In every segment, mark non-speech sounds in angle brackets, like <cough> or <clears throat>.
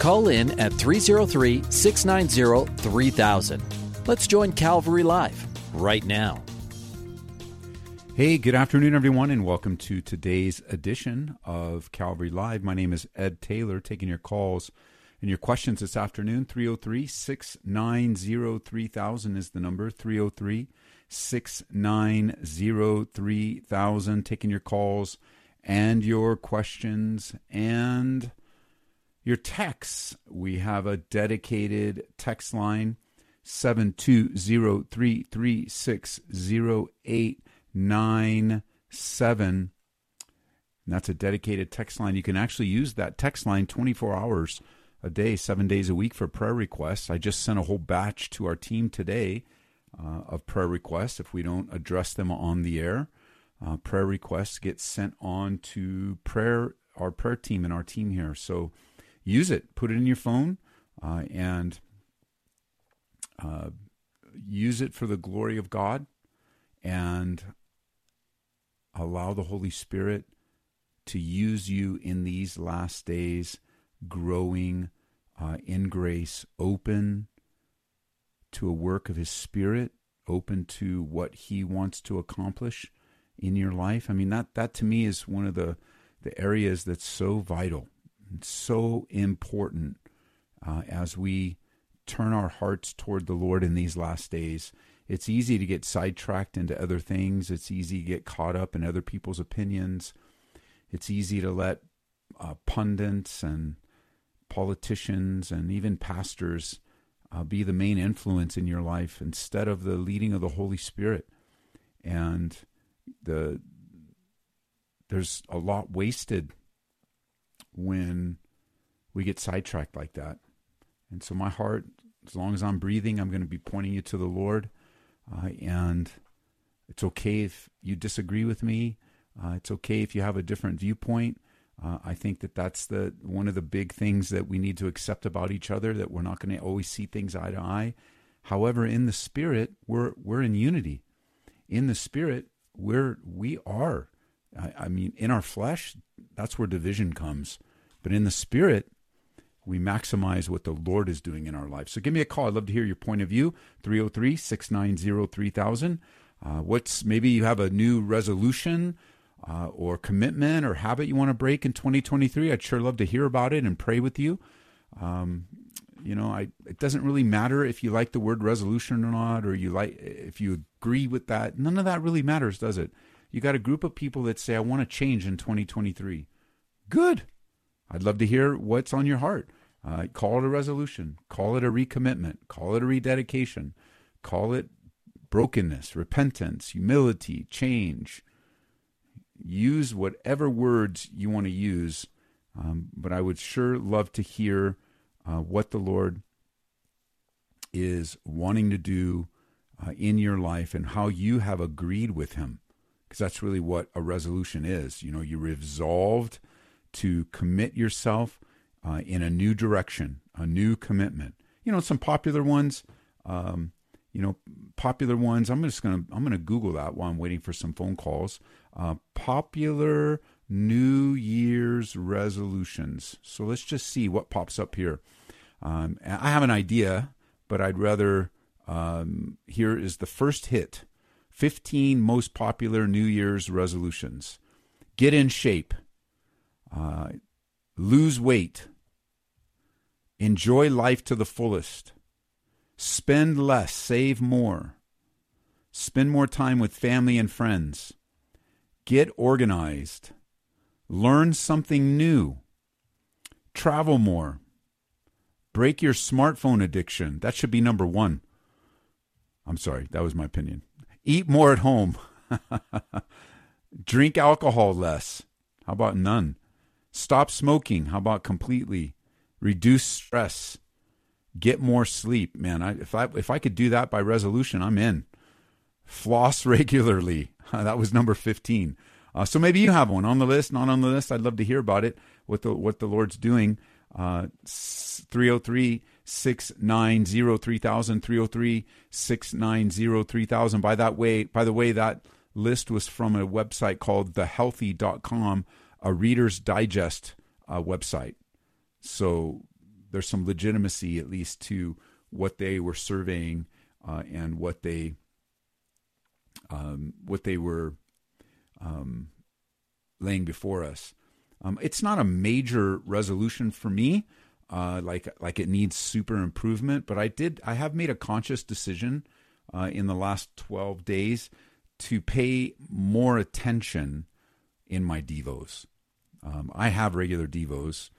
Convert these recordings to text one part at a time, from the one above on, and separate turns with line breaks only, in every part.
Call in at 303 690 3000. Let's join Calvary Live right now.
Hey, good afternoon, everyone, and welcome to today's edition of Calvary Live. My name is Ed Taylor, taking your calls and your questions this afternoon. 303 690 3000 is the number. 303 690 3000. Taking your calls and your questions and your texts. We have a dedicated text line 720-336-0897. That's a dedicated text line. You can actually use that text line 24 hours a day, seven days a week for prayer requests. I just sent a whole batch to our team today uh, of prayer requests. If we don't address them on the air, uh, prayer requests get sent on to prayer our prayer team and our team here. So use it, put it in your phone, uh, and uh, use it for the glory of God, and allow the Holy Spirit to use you in these last days, growing uh, in grace, open to a work of His Spirit, open to what He wants to accomplish in your life. I mean that that to me is one of the the areas that's so vital so important uh, as we turn our hearts toward the Lord in these last days. It's easy to get sidetracked into other things. It's easy to get caught up in other people's opinions. It's easy to let uh, pundits and politicians and even pastors uh, be the main influence in your life instead of the leading of the Holy Spirit. And the there's a lot wasted when we get sidetracked like that. And so, my heart, as long as I'm breathing, I'm going to be pointing you to the Lord. Uh, and it's okay if you disagree with me. Uh, it's okay if you have a different viewpoint. Uh, I think that that's the one of the big things that we need to accept about each other. That we're not going to always see things eye to eye. However, in the spirit, we're we're in unity. In the spirit, we're we are. I, I mean, in our flesh, that's where division comes. But in the spirit, we maximize what the Lord is doing in our life. So give me a call. I'd love to hear your point of view. 303 690 3000. Uh, what's maybe you have a new resolution uh, or commitment or habit you want to break in 2023? I'd sure love to hear about it and pray with you. Um, you know, I, it doesn't really matter if you like the word resolution or not, or you like if you agree with that. None of that really matters, does it? You got a group of people that say, "I want to change in 2023." Good. I'd love to hear what's on your heart. Uh, call it a resolution, call it a recommitment, call it a rededication, call it brokenness, repentance, humility, change. Use whatever words you want to use, um, but I would sure love to hear uh, what the Lord is wanting to do uh, in your life and how you have agreed with Him, because that's really what a resolution is. You know, you resolved to commit yourself uh, in a new direction, a new commitment. You know, some popular ones. Um, you know, popular ones. I'm just gonna I'm gonna Google that while I'm waiting for some phone calls. Uh, popular New Year's resolutions. So let's just see what pops up here. Um, I have an idea, but I'd rather. Um, here is the first hit 15 most popular New Year's resolutions. Get in shape. Uh, lose weight, enjoy life to the fullest, spend less, save more, spend more time with family and friends, get organized, learn something new, travel more, break your smartphone addiction. That should be number one. I'm sorry, that was my opinion. Eat more at home. <laughs> Drink alcohol less. How about none? Stop smoking. How about completely? Reduce stress. Get more sleep, man. I, if I if I could do that by resolution, I'm in. Floss <laughs> regularly. <laughs> that was number 15. Uh, so maybe you have one on the list, not on the list. I'd love to hear about it. What the what the Lord's doing. Uh, 303 690 3000 303 690 3000 by that way by the way that list was from a website called thehealthy.com a reader's digest uh, website so there's some legitimacy at least to what they were surveying uh, and what they um, what they were um, laying before us. Um, it's not a major resolution for me, uh, like like it needs super improvement. But I did I have made a conscious decision uh, in the last twelve days to pay more attention in my devos. Um, I have regular devos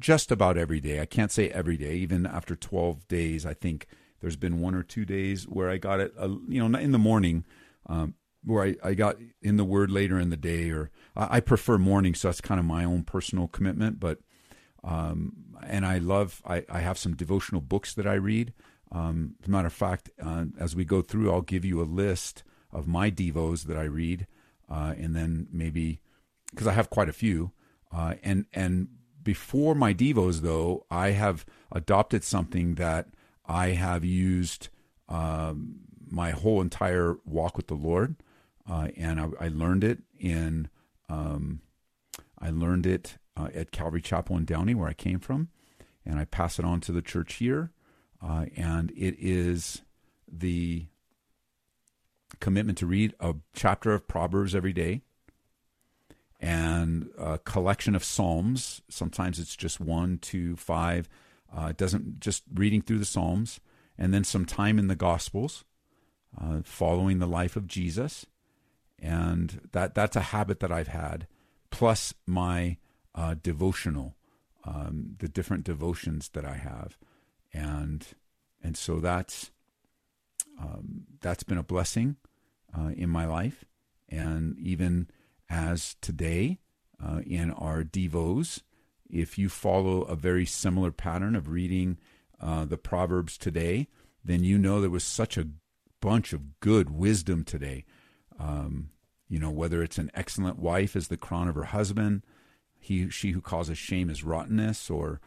just about every day. I can't say every day. Even after twelve days, I think there's been one or two days where I got it. Uh, you know, in the morning. Um, where I, I got in the word later in the day, or I, I prefer morning, so that's kind of my own personal commitment. But um, and I love I, I have some devotional books that I read. Um, as a matter of fact, uh, as we go through, I'll give you a list of my devos that I read, uh, and then maybe because I have quite a few, uh, and and before my devos though, I have adopted something that I have used um, my whole entire walk with the Lord uh, and I, I, learned it in um, I learned it uh, at Calvary Chapel in Downey, where I came from, and I pass it on to the church here. Uh, and it is the commitment to read a chapter of Proverbs every day and a collection of Psalms. Sometimes it's just one, two, five. Uh, it doesn't just reading through the Psalms, and then some time in the Gospels, uh, following the life of Jesus and that that's a habit that I've had. Plus my uh, devotional, um, the different devotions that I have, and and so that's um, that's been a blessing uh, in my life, and even as today uh, in our devos, if you follow a very similar pattern of reading uh, the proverbs today, then you know there was such a bunch of good wisdom today. Um, you know, whether it's an excellent wife is the crown of her husband, he she who causes shame is rottenness, or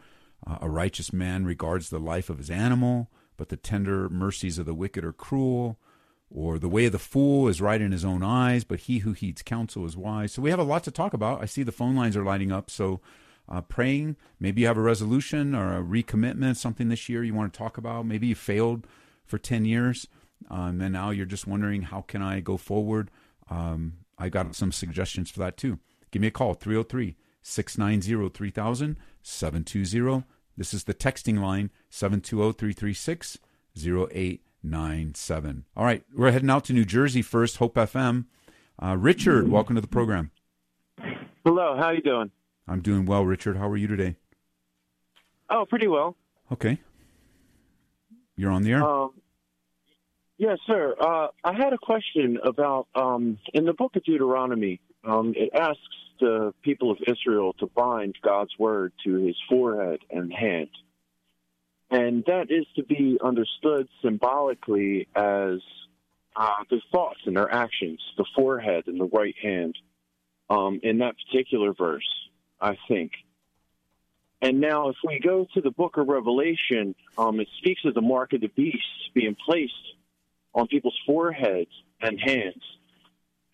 uh, a righteous man regards the life of his animal, but the tender mercies of the wicked are cruel. Or the way of the fool is right in his own eyes, but he who heeds counsel is wise. So we have a lot to talk about. I see the phone lines are lighting up. So uh, praying, maybe you have a resolution or a recommitment, something this year you want to talk about. Maybe you failed for 10 years um, and now you're just wondering how can I go forward. Um, I got some suggestions for that too. Give me a call 303 690 3000 720. This is the texting line 720 336 0897. All right, we're heading out to New Jersey first, Hope FM. Uh, Richard, welcome to the program.
Hello, how are you doing?
I'm doing well, Richard. How are you today?
Oh, pretty well.
Okay. You're on the air.
Um, Yes, sir. Uh, I had a question about um, in the book of Deuteronomy. Um, it asks the people of Israel to bind God's word to his forehead and hand, and that is to be understood symbolically as uh, thoughts and their actions, the forehead and the right hand. Um, in that particular verse, I think. And now, if we go to the book of Revelation, um, it speaks of the mark of the beast being placed on people's foreheads and hands.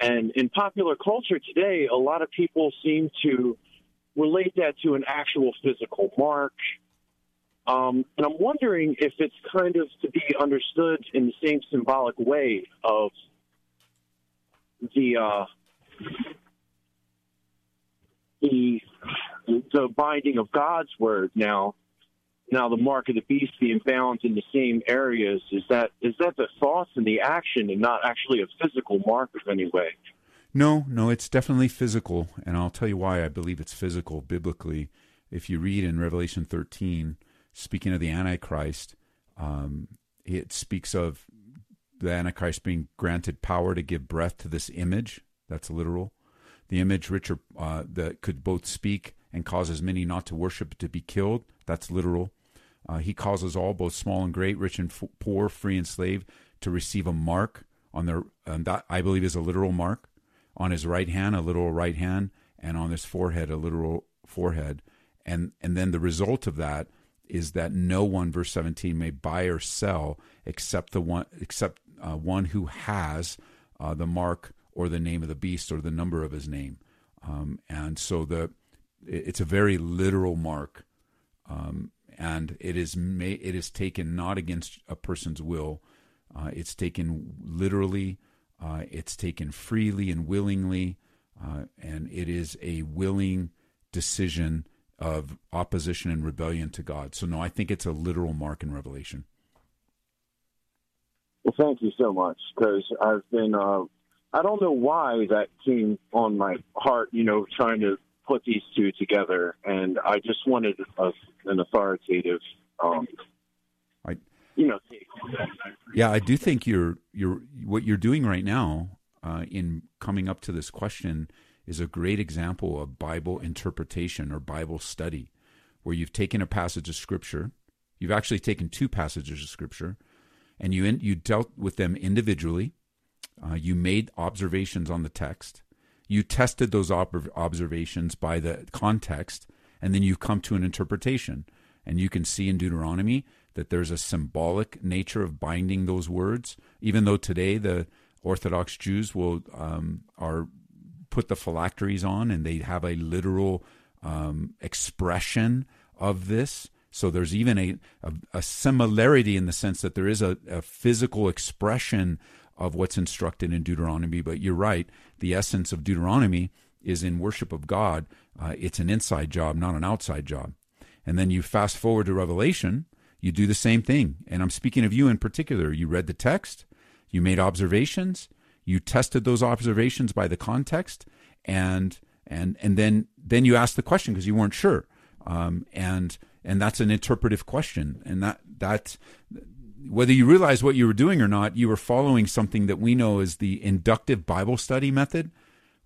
And in popular culture today, a lot of people seem to relate that to an actual physical mark. Um, and I'm wondering if it's kind of to be understood in the same symbolic way of the uh, the the binding of God's word now now the mark of the beast being found in the same areas is that is that the thoughts and the action and not actually a physical mark of any way?
No no it's definitely physical and i'll tell you why i believe it's physical biblically. If you read in revelation 13 speaking of the antichrist um, it speaks of the antichrist being granted power to give breath to this image. That's literal. The image richard uh, that could both speak and cause as many not to worship to be killed. That's literal Uh, he causes all, both small and great, rich and f- poor, free and slave, to receive a mark on their, and that I believe is a literal mark, on his right hand, a literal right hand, and on his forehead, a literal forehead. And, and then the result of that is that no one, verse 17, may buy or sell except the one, except uh, one who has uh, the mark or the name of the beast or the number of his name. Um, and so the, it's a very literal mark. Um, and it is ma- it is taken not against a person's will. Uh, it's taken literally. Uh, it's taken freely and willingly, uh, and it is a willing decision of opposition and rebellion to God. So no, I think it's a literal mark in Revelation.
Well, thank you so much because I've been. Uh, I don't know why that came on my heart. You know, trying to put these two together, and I just wanted a, an authoritative, um,
I,
you know.
Yeah, I do think you're you're what you're doing right now uh, in coming up to this question is a great example of Bible interpretation or Bible study, where you've taken a passage of Scripture, you've actually taken two passages of Scripture, and you in, you dealt with them individually. Uh, you made observations on the text, you tested those ob- observations by the context, and then you come to an interpretation. And you can see in Deuteronomy that there's a symbolic nature of binding those words, even though today the Orthodox Jews will um, are put the phylacteries on and they have a literal um, expression of this. So there's even a, a, a, similarity in the sense that there is a, a physical expression of what's instructed in Deuteronomy. But you're right, the essence of Deuteronomy is in worship of God. Uh, it's an inside job, not an outside job. And then you fast forward to Revelation, you do the same thing. And I'm speaking of you in particular. You read the text, you made observations, you tested those observations by the context, and and and then then you asked the question because you weren't sure. Um, and and that's an interpretive question, and that that whether you realize what you were doing or not, you were following something that we know is the inductive Bible study method,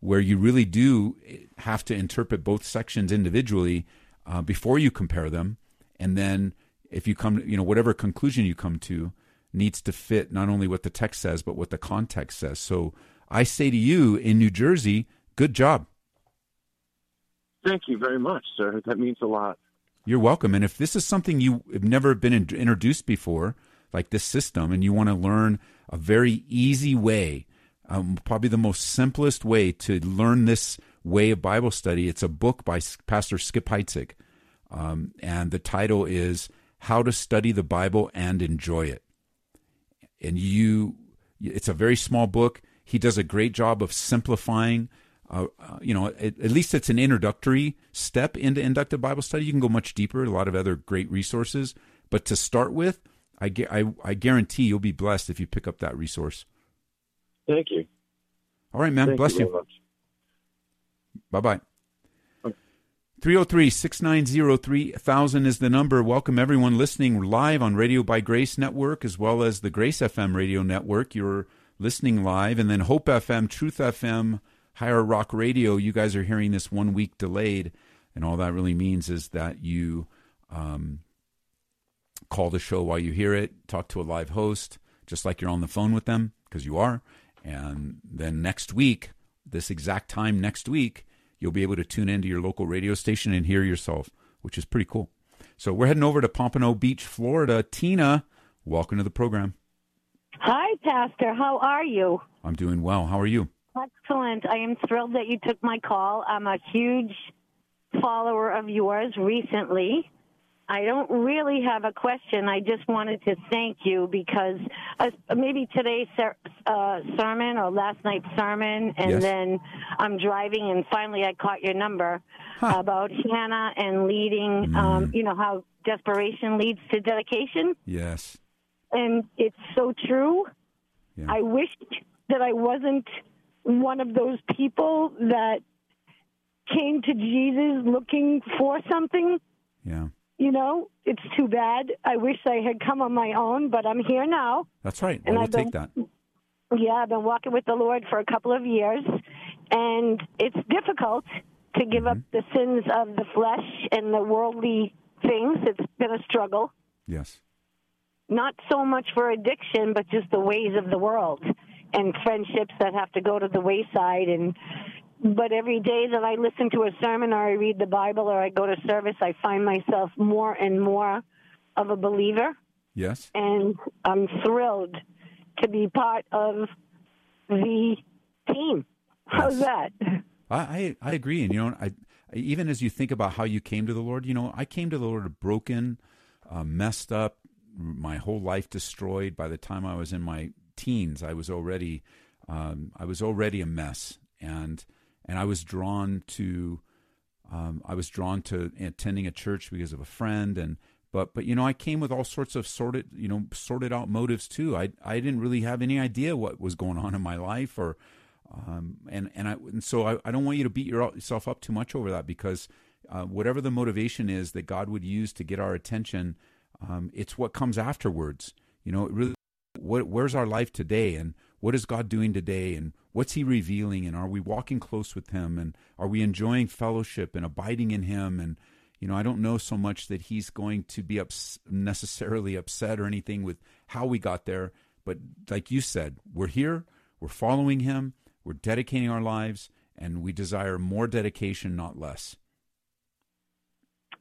where you really do have to interpret both sections individually uh, before you compare them, and then if you come, you know, whatever conclusion you come to needs to fit not only what the text says but what the context says. So I say to you in New Jersey, good job.
Thank you very much, sir. That means a lot.
You're welcome. And if this is something you have never been in- introduced before, like this system, and you want to learn a very easy way, um, probably the most simplest way to learn this way of Bible study, it's a book by Pastor Skip Heitzig. Um, and the title is How to Study the Bible and Enjoy It. And you, it's a very small book. He does a great job of simplifying. Uh, uh, you know, at, at, least it's an introductory step into inductive Bible study. You can go much deeper, a lot of other great resources. But to start with, I, I, I guarantee you'll be blessed if you pick up that resource.
Thank you.
All right, man.
Thank
Bless
you.
Bye bye. 303 690 3000 is the number. Welcome everyone listening live on Radio by Grace Network as well as the Grace FM radio network. You're listening live. And then Hope FM, Truth FM, Higher Rock Radio. You guys are hearing this one week delayed. And all that really means is that you um, call the show while you hear it, talk to a live host, just like you're on the phone with them, because you are. And then next week, this exact time next week, you'll be able to tune into your local radio station and hear yourself, which is pretty cool. So we're heading over to Pompano Beach, Florida. Tina, welcome to the program.
Hi, Pastor. How are you?
I'm doing well. How are you?
Excellent. I am thrilled that you took my call. I'm a huge follower of yours recently. I don't really have a question. I just wanted to thank you because uh, maybe today's uh, sermon or last night's sermon, and
Yes.
then I'm driving, and finally I caught your number
Huh.
about Hannah and leading.
Mm.
Um, you know how desperation leads to dedication,
Yes.
and it's so true.
Yeah.
I wished that I wasn't one of those people that came to Jesus looking for something.
Yeah.
You know, it's too bad. I wish I had come on my own, but I'm here now.
That's right.
And
Well,
I've
take
been-
that.
Yeah, I've been walking with the Lord for a couple of years, and it's difficult to give up mm-hmm. the sins of the flesh and the worldly things. It's been a struggle.
Yes.
Not so much for addiction, but just the ways of the world and friendships that have to go to the wayside and but every day that I listen to a sermon or I read the Bible or I go to service, I find myself more and more of a believer.
Yes.
And I'm thrilled to be part of the team. How's
Yes.
that?
I, I agree, and you know, I even as you think about how you came to the Lord, you know, I came to the Lord broken, uh, messed up, my whole life destroyed. By the time I was in my teens, I was already um, I was already a mess, and and I was drawn to um, I was drawn to attending a church because of a friend, and but but you know, I came with all sorts of sorted you know sorted out motives too. I I didn't really have any idea what was going on in my life or um, and and I and so I, I don't want you to beat yourself up too much over that because uh, whatever the motivation is that God would use to get our attention, um, it's what comes afterwards. You know, it really, what where's our life today, and what is God doing today, and what's He revealing, and are we walking close with Him, and are we enjoying fellowship and abiding in Him, and you know, I don't know so much that He's going to be ups- necessarily upset or anything with how we got there, but like you said, we're here, we're following Him we're dedicating our lives, and we desire more dedication, not less.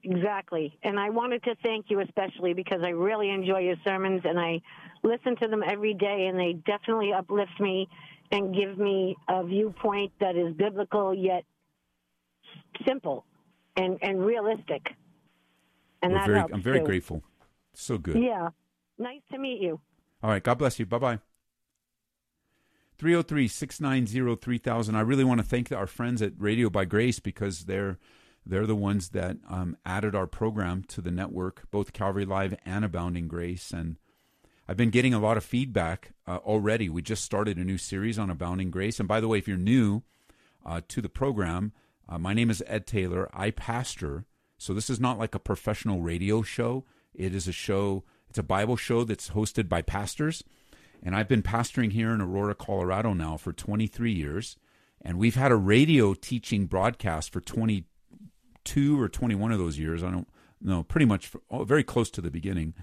Exactly. And I wanted to thank you especially because I really enjoy your sermons and I listen to them every day and they definitely uplift me and give me a viewpoint that is biblical yet simple and, and realistic. And
We're
that
very,
helps
I'm very
too.
grateful. So good.
Yeah. Nice to meet you.
All right. God bless you. Bye bye. 303 690 3000. I really want to thank our friends at Radio by Grace because they're they're the ones that um, added our program to the network, both Calvary Live and Abounding Grace. And I've been getting a lot of feedback uh, already. We just started a new series on Abounding Grace. And by the way, if you're new uh, to the program, uh, my name is Ed Taylor. I pastor. So this is not like a professional radio show. It is a show, it's a Bible show that's hosted by pastors. And I've been pastoring here in Aurora, Colorado now for 23 years. And we've had a radio teaching broadcast for 22 or 21 of those years. I don't know, pretty much for, oh, very close to the beginning.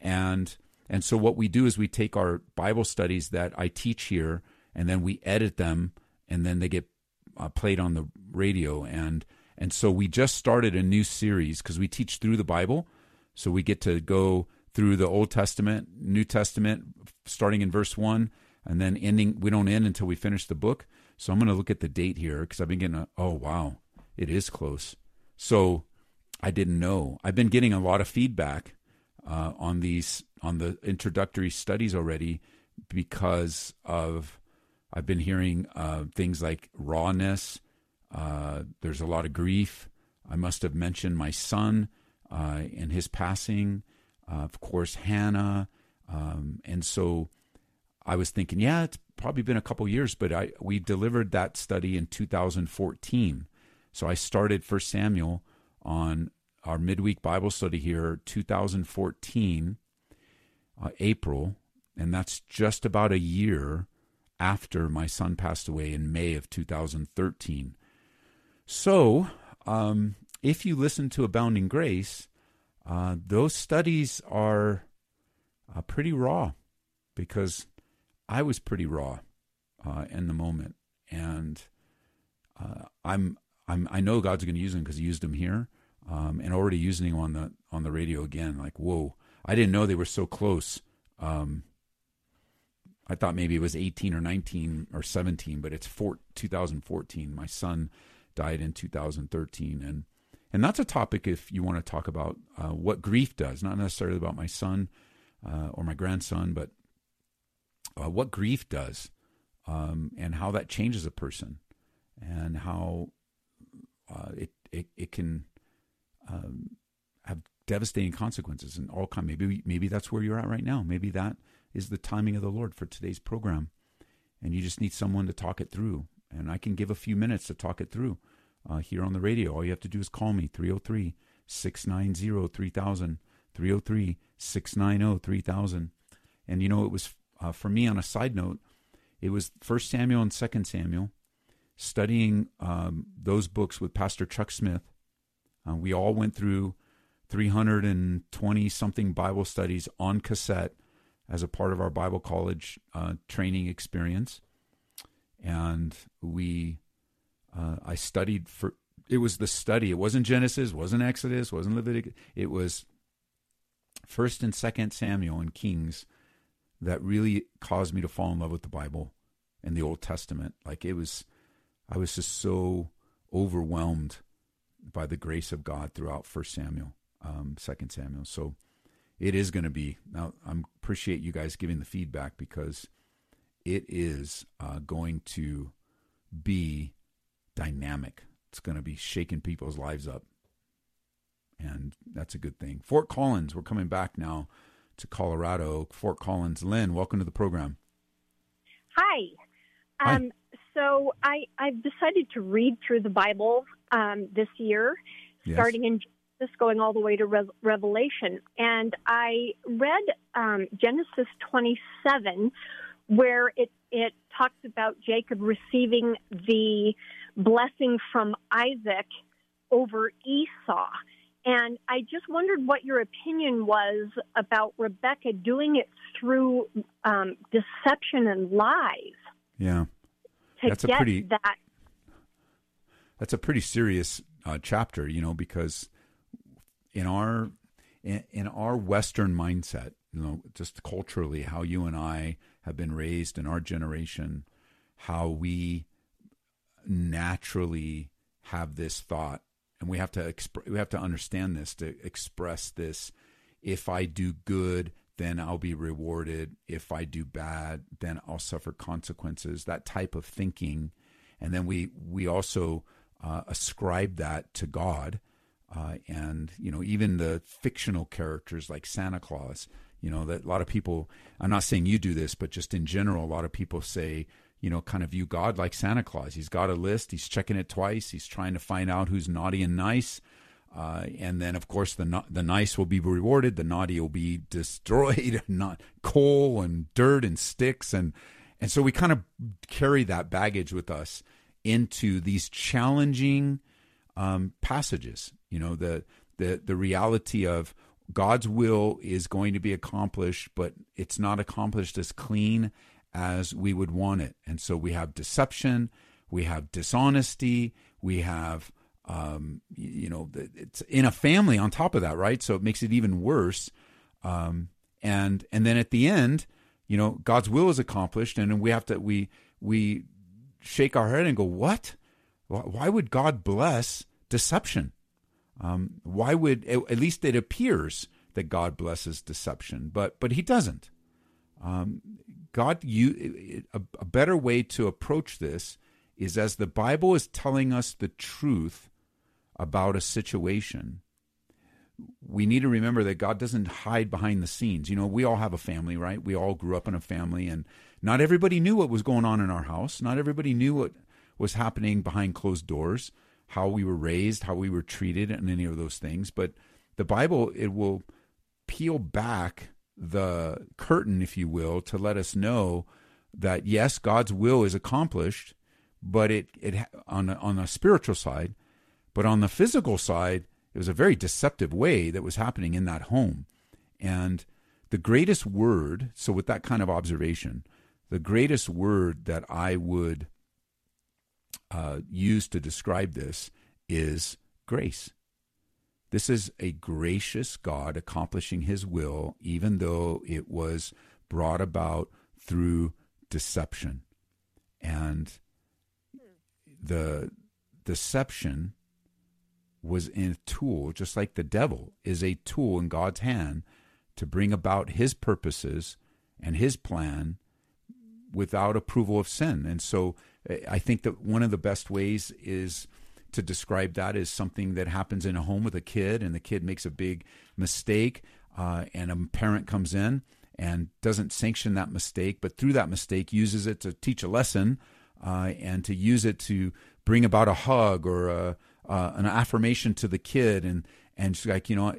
And and so what we do is we take our Bible studies that I teach here and then we edit them and then they get uh, played on the radio and and so we just started a new series because we teach through the Bible. So we get to go through the Old Testament, New Testament, starting in verse one, and then ending. We don't end until we finish the book. So I'm going to look at the date here because I've been getting a. Oh wow, it is close. So I didn't know. I've been getting a lot of feedback uh, on these on the introductory studies already because of I've been hearing uh, things like rawness. Uh, there's a lot of grief. I must have mentioned my son uh, and his passing. Uh, of course, Hannah, um, and so I was thinking, yeah, it's probably been a couple years, but I we delivered that study in 2014. So I started First Samuel on our midweek Bible study here, 2014, uh, April, and that's just about a year after my son passed away in May of 2013. So, um, if you listen to Abounding Grace, uh, those studies are uh, pretty raw because I was pretty raw uh, in the moment, and uh, I'm I'm I know God's going to use them because He used them here, um, and already using them on the on the radio again. Like whoa, I didn't know they were so close. Um, I thought maybe it was 18 or 19 or 17, but it's four, 2014. My son died in 2013, and and that's a topic if you want to talk about uh, what grief does, not necessarily about my son uh, or my grandson, but uh, what grief does um, and how that changes a person and how uh, it, it it can um, have devastating consequences and all kind. Maybe maybe that's where you're at right now. Maybe that is the timing of the Lord for today's program, and you just need someone to talk it through. And I can give a few minutes to talk it through uh, here on the radio. All you have to do is call me 303 690 3000. 303 690 3000. And you know, it was uh, for me on a side note, it was First Samuel and Second Samuel, studying um, those books with Pastor Chuck Smith. Uh, we all went through 320 something Bible studies on cassette as a part of our Bible college uh, training experience. And we, uh, I studied for, it was the study. It wasn't Genesis, wasn't Exodus, wasn't Leviticus. It was First and Second Samuel and Kings that really caused me to fall in love with the Bible and the Old Testament. Like it was, I was just so overwhelmed by the grace of God throughout First Samuel, um, Second Samuel. So it is going to be now. I appreciate you guys giving the feedback because it is uh, going to be dynamic. It's going to be shaking people's lives up, and that's a good thing. Fort Collins, we're coming back now to Colorado. Fort Collins, Lynn, welcome to the program.
Hi.
Hi.
So I, I've decided to read through the Bible um, this year,
Yes.
starting in Genesis, going all the way to Re- Revelation. And I read um, Genesis 27, where it, it talks about Jacob receiving the blessing from Isaac over Esau. And I just wondered what your opinion was about Rebecca doing it through um, deception and lies
Yeah,
to
That's a
get
pretty-
that.
that's a pretty serious uh, chapter, you know, because in our in, in our Western mindset, you know, just culturally, how you and I have been raised in our generation, how we naturally have this thought, and we have to exp- we have to understand this to express this. If I do good, then I'll be rewarded. If I do bad, then I'll suffer consequences. That type of thinking, and then we we also uh, ascribe that to God. Uh, and you know, even the fictional characters like Santa Claus, you know, that a lot of people. I'm not saying you do this, but just in general, a lot of people say, you know, kind of view God like Santa Claus. He's got a list. He's checking it twice. He's trying to find out who's naughty and nice. Uh, and then, of course, the the nice will be rewarded. The naughty will be <laughs> destroyed. <laughs> Not coal and dirt and sticks, and and so we kind of carry that baggage with us into these challenging um, passages. You know, the the the reality of God's will is going to be accomplished, but it's not accomplished as clean as we would want it. And so we have deception, we have dishonesty, we have um, you know, it's in a family on top of that, right? So it makes it even worse. Um, and and then at the end, you know, God's will is accomplished, and we have to we we shake our head and go, "What? Why would God bless deception? Um, why would at at least it appears that God blesses deception, but but He doesn't. Um, God, you a, a better way to approach this is as the Bible is telling us the truth about a situation. We need to remember that God doesn't hide behind the scenes. You know, we all have a family, right? We all grew up in a family, and not everybody knew what was going on in our house. Not everybody knew what was happening behind closed doors, how we were raised, how we were treated, and any of those things. But the Bible, it will peel back the curtain, if you will, to let us know that yes, God's will is accomplished, but it it on a, on a spiritual side, but on the physical side, it was a very deceptive way that was happening in that home, and the greatest word. So with that kind of observation, the greatest word that I would uh, use to describe this is grace. This is a gracious God accomplishing his will, even though it was brought about through deception. And the deception was a tool, just like the devil is a tool in God's hand to bring about his purposes and his plan without approval of sin. And so eh, I think that one of the best ways is to describe that as something that happens in a home with a kid and the kid makes a big mistake uh, and a parent comes in and doesn't sanction that mistake, but through that mistake uses it to teach a lesson uh, and to use it to bring about a hug or a, uh, an affirmation to the kid and and she's like you know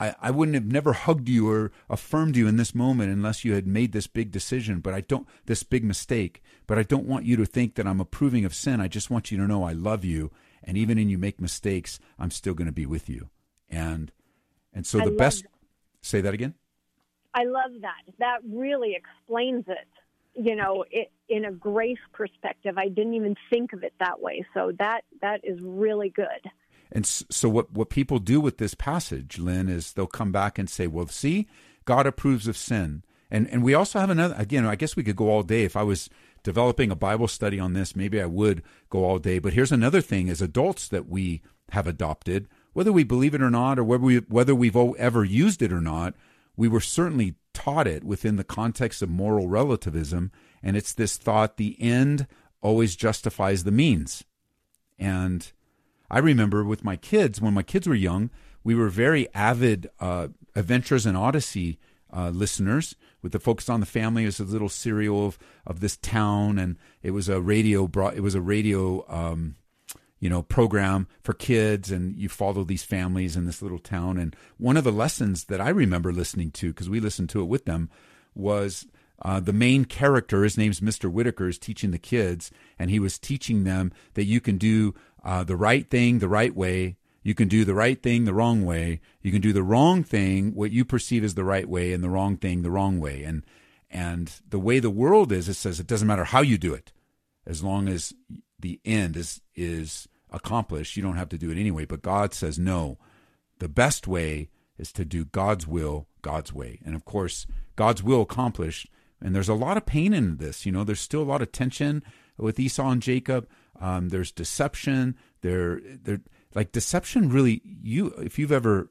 I, I wouldn't have never hugged you or affirmed you in this moment unless you had made this big decision, but I don't, this big mistake. But I don't want you to think that I'm approving of sin. I just want you to know I love you. And even when you make mistakes, I'm still going to be with you. And And so
I
the best.
that.
Say that again.
I love that. That really explains it. You know, it, in a grace perspective, I didn't even think of it that way. So that that is really good.
And so, what, what people do with this passage, Lynn, is they'll come back and say, well, see, God approves of sin. And, and we also have another, again, I guess we could go all day. If I was developing a Bible study on this, maybe I would go all day. But here's another thing as adults that we have adopted, whether we believe it or not, or whether, we, whether we've ever used it or not, we were certainly taught it within the context of moral relativism. And it's this thought the end always justifies the means. And I remember with my kids, when my kids were young, we were very avid uh, Adventures in Odyssey uh, listeners with the focus on the family. It was a little serial of, of this town, and it was a radio brought. It was a radio, um, you know, program for kids, and you follow these families in this little town. And one of the lessons that I remember listening to, because we listened to it with them, was uh, the main character, his name's Mr. Whittaker, is teaching the kids, and he was teaching them that you can do uh, the right thing the right way. You can do the right thing the wrong way. You can do the wrong thing, what you perceive as the right way, and the wrong thing the wrong way. And and the way the world is, it says it doesn't matter how you do it, as long as the end is is accomplished. You don't have to do it anyway. But God says no. The best way is to do God's will God's way. And of course, God's will accomplished. And there's a lot of pain in this. You know, there's still a lot of tension with Esau and Jacob. Um, there's deception. There, there, like deception. Really, you if you've ever,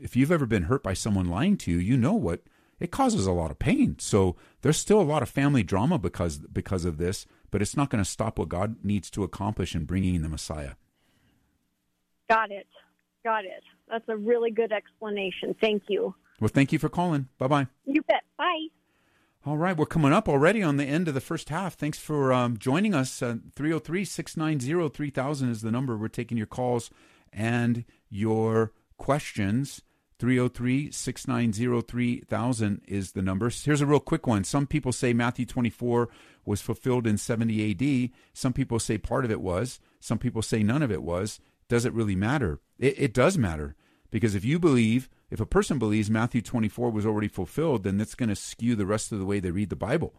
if you've ever been hurt by someone lying to you, you know what it causes a lot of pain. So there's still a lot of family drama because because of this. But it's not going to stop what God needs to accomplish in bringing in the Messiah.
Got it. Got it. That's a really good explanation. Thank you.
Well, thank you for calling. Bye bye.
You bet. Bye.
All right, we're coming up already on the end of the first half. Thanks for um, joining us. 303 690 3000 is the number. We're taking your calls and your questions. 303 690 3000 is the number. Here's a real quick one. Some people say Matthew 24 was fulfilled in 70 AD. Some people say part of it was. Some people say none of it was. Does it really matter? It, it does matter. Because if you believe, if a person believes Matthew 24 was already fulfilled, then that's going to skew the rest of the way they read the Bible.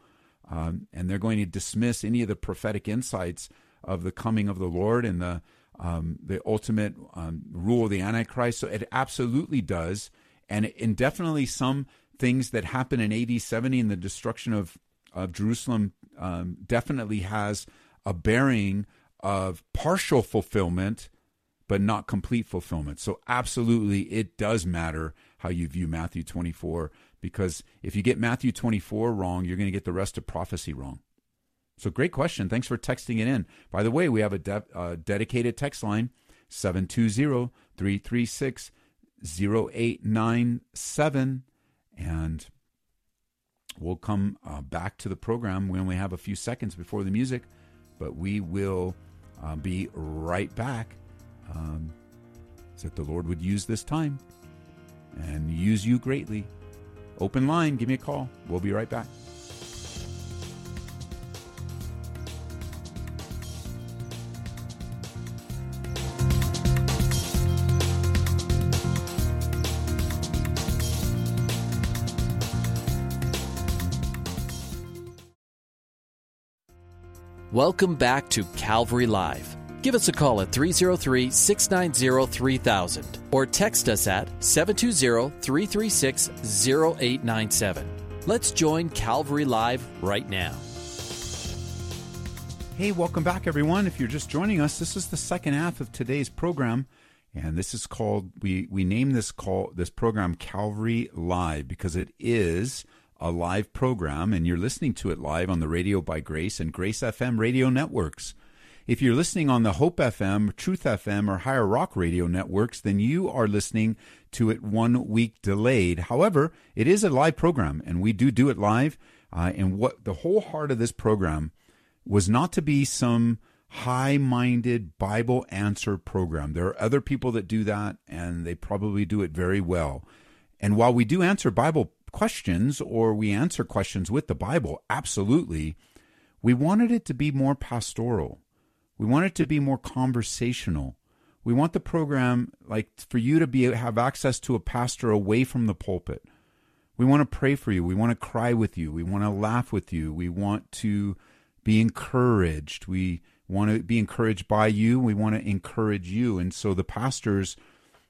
Um, and they're going to dismiss any of the prophetic insights of the coming of the Lord and the um, the ultimate um, rule of the Antichrist. So it absolutely does, and, and definitely some things that happen in AD 70 and the destruction of of Jerusalem um, definitely has a bearing of partial fulfillment, but not complete fulfillment. So absolutely, it does matter how you view Matthew 24 because if you get Matthew 24 wrong, you're going to get the rest of prophecy wrong. So great question. Thanks for texting it in. By the way, we have a de- uh, dedicated text line 720-336-0897 and we'll come uh, back to the program. We only have a few seconds before the music, but we will uh, be right back. Um, that the Lord would use this time and use you greatly. Open line, give me a call. We'll be right back.
Welcome back to Calvary Live. Give us a call at 303 690 3000 or text us at 720 336 0897. Let's join Calvary Live right now.
Hey, welcome back, everyone. If you're just joining us, this is the second half of today's program, and this is called we we name this call this program Calvary Live because it is a live program, and you're listening to it live on the Radio by Grace and Grace FM radio networks. If you're listening on the Hope FM, Truth FM, or Higher Rock radio networks, then you are listening to it one week delayed. However, it is a live program, and we do do it live. Uh, and what the whole heart of this program was not to be some high minded Bible answer program. There are other people that do that, and they probably do it very well. And while we do answer Bible questions or we answer questions with the Bible, absolutely, we wanted it to be more pastoral. We wanted it to be more conversational. We want the program like for you to be have access to a pastor away from the pulpit. We want to pray for you. We want to cry with you. We want to laugh with you. We want to be encouraged. We want to be encouraged by you. We want to encourage you. And so the pastors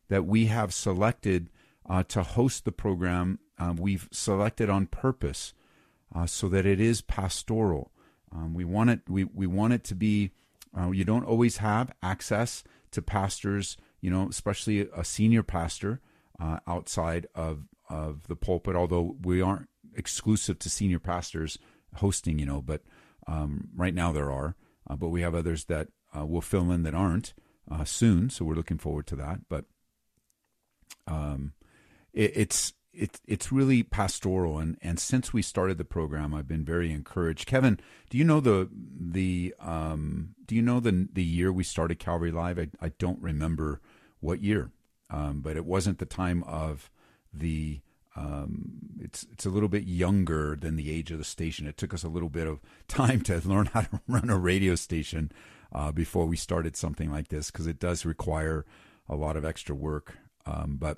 that we have selected uh, to host the program, uh, we've selected on purpose uh, so that it is pastoral. Um, we want it. We, we want it to be. Uh, you don't always have access to pastors, you know, especially a senior pastor uh, outside of of the pulpit. Although we aren't exclusive to senior pastors hosting, you know, but um, right now there are. Uh, but we have others that uh, will fill in that aren't uh, soon, so we're looking forward to that. But um, it, it's it's it's really pastoral, and, and since we started the program, I've been very encouraged. Kevin, do you know the the um, do you know the the year we started Calvary Live? I, I don't remember what year, um, but it wasn't the time of the um, it's it's a little bit younger than the age of the station. It took us a little bit of time to <laughs> learn how to run a radio station uh, before we started something like this because it does require a lot of extra work. Um, but